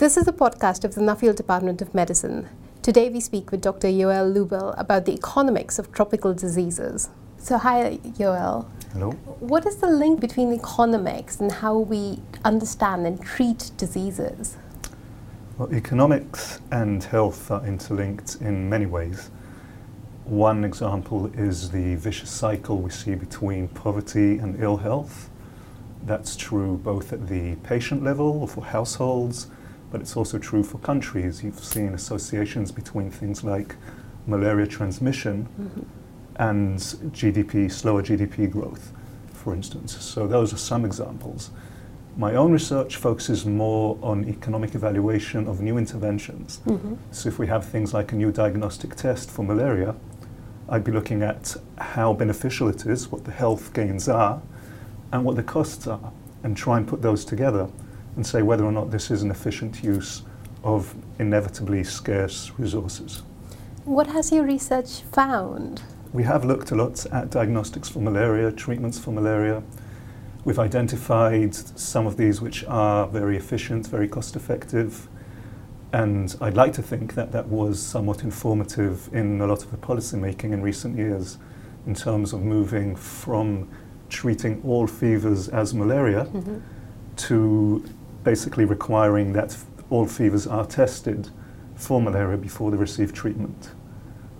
This is a podcast of the Nuffield Department of Medicine. Today we speak with Dr. Yoel Lubell about the economics of tropical diseases. So, hi, Yoel. Hello. What is the link between economics and how we understand and treat diseases? Well, economics and health are interlinked in many ways. One example is the vicious cycle we see between poverty and ill health. That's true both at the patient level or for households, but it's also true for countries. You've seen associations between things like malaria transmission mm-hmm. and GDP, slower GDP growth, for instance. So those are some examples. My own research focuses more on economic evaluation of new interventions. Mm-hmm. So if we have things like a new diagnostic test for malaria, I'd be looking at how beneficial it is, what the health gains are, and what the costs are, and try and put those together and say whether or not this is an efficient use of inevitably scarce resources. What has your research found? We have looked a lot at diagnostics for malaria, treatments for malaria. We've identified some of these which are very efficient, very cost effective, and I'd like to think that that was somewhat informative in a lot of the policy making in recent years in terms of moving from treating all fevers as malaria mm-hmm. to basically requiring that all fevers are tested for malaria before they receive treatment.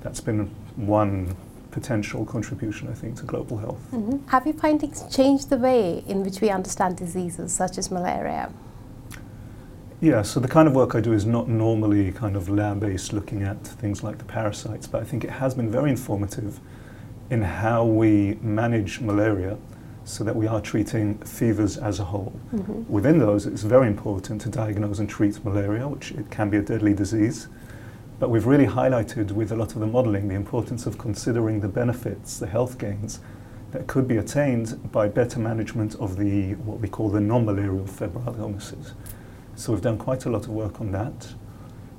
That's been one potential contribution, I think, to global health. Mm-hmm. Have your findings changed the way in which we understand diseases such as malaria? Yeah, so the kind of work I do is not normally kind of lab based looking at things like the parasites, but I think it has been very informative in how we manage malaria so that we are treating fevers as a whole. Mm-hmm. Within those, it's very important to diagnose and treat malaria, which it can be a deadly disease. But we've really highlighted with a lot of the modeling the importance of considering the benefits, the health gains that could be attained by better management of the what we call the non-malarial febrile illnesses. So we've done quite a lot of work on that.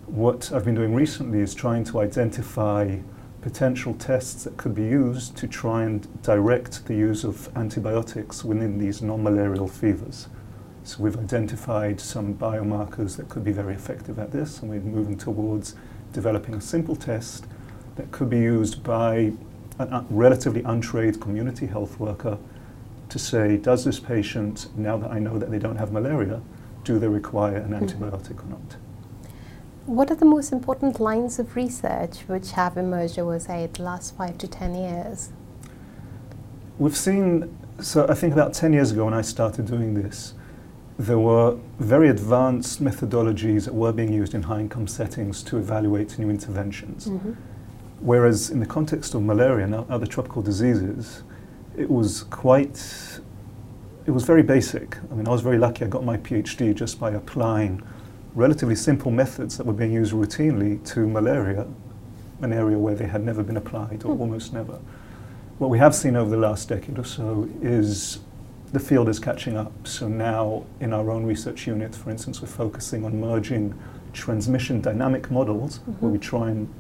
What I've been doing recently is trying to identify potential tests that could be used to try and direct the use of antibiotics within these non-malarial fevers. So we've identified some biomarkers that could be very effective at this, and we're moving towards developing a simple test that could be used by a relatively untrained community health worker to say, does this patient, now that I know that they don't have malaria, do they require an mm-hmm. antibiotic or not? What are the most important lines of research which have emerged over, say, the last five to ten years? We've seen, so I think about 10 years ago when I started doing this, there were very advanced methodologies that were being used in high income settings to evaluate new interventions. Mm-hmm. Whereas in the context of malaria and other tropical diseases, it was quite, it was very basic. I mean, I was very lucky I got my PhD just by applying relatively simple methods that were being used routinely to malaria, an area where they had never been applied or mm. almost never. What we have seen over the last decade or so is the field is catching up. So now, in our own research unit, for instance, we're focusing on merging transmission dynamic models, mm-hmm. where we try and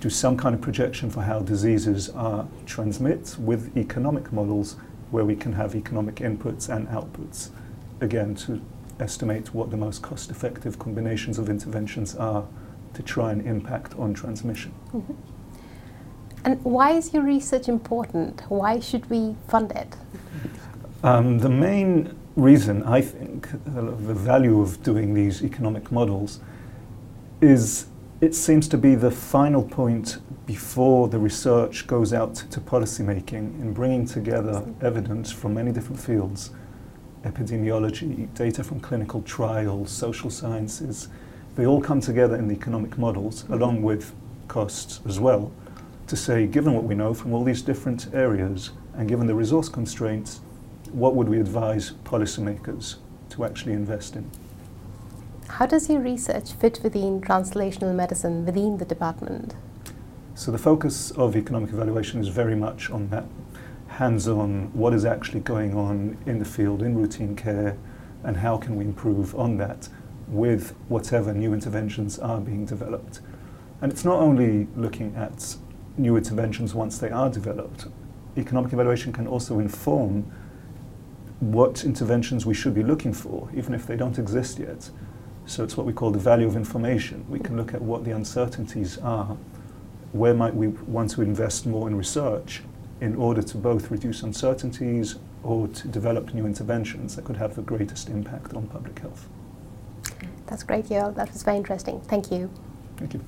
do some kind of projection for how diseases are transmit with economic models where we can have economic inputs and outputs again to estimate what the most cost effective combinations of interventions are to try and impact on transmission. Mm-hmm. And why is your research important? Why should we fund it? Um, the main reason, I think, the value of doing these economic models is it seems to be the final point before the research goes out to policymaking in bringing together evidence from many different fields epidemiology, data from clinical trials, social sciences, they all come together in the economic models along with costs as well to say, given what we know from all these different areas and given the resource constraints, what would we advise policymakers to actually invest in? How does your research fit within translational medicine within the department? So the focus of economic evaluation is very much on that hands on what is actually going on in the field in routine care and how can we improve on that with whatever new interventions are being developed. And it's not only looking at new interventions once they are developed, economic evaluation can also inform what interventions we should be looking for, even if they don't exist yet. So it's what we call the value of information. We can look at what the uncertainties are, where might we want to invest more in research in order to both reduce uncertainties or to develop new interventions that could have the greatest impact on public health. That's great, Yoel. That was very interesting. Thank you. Thank you.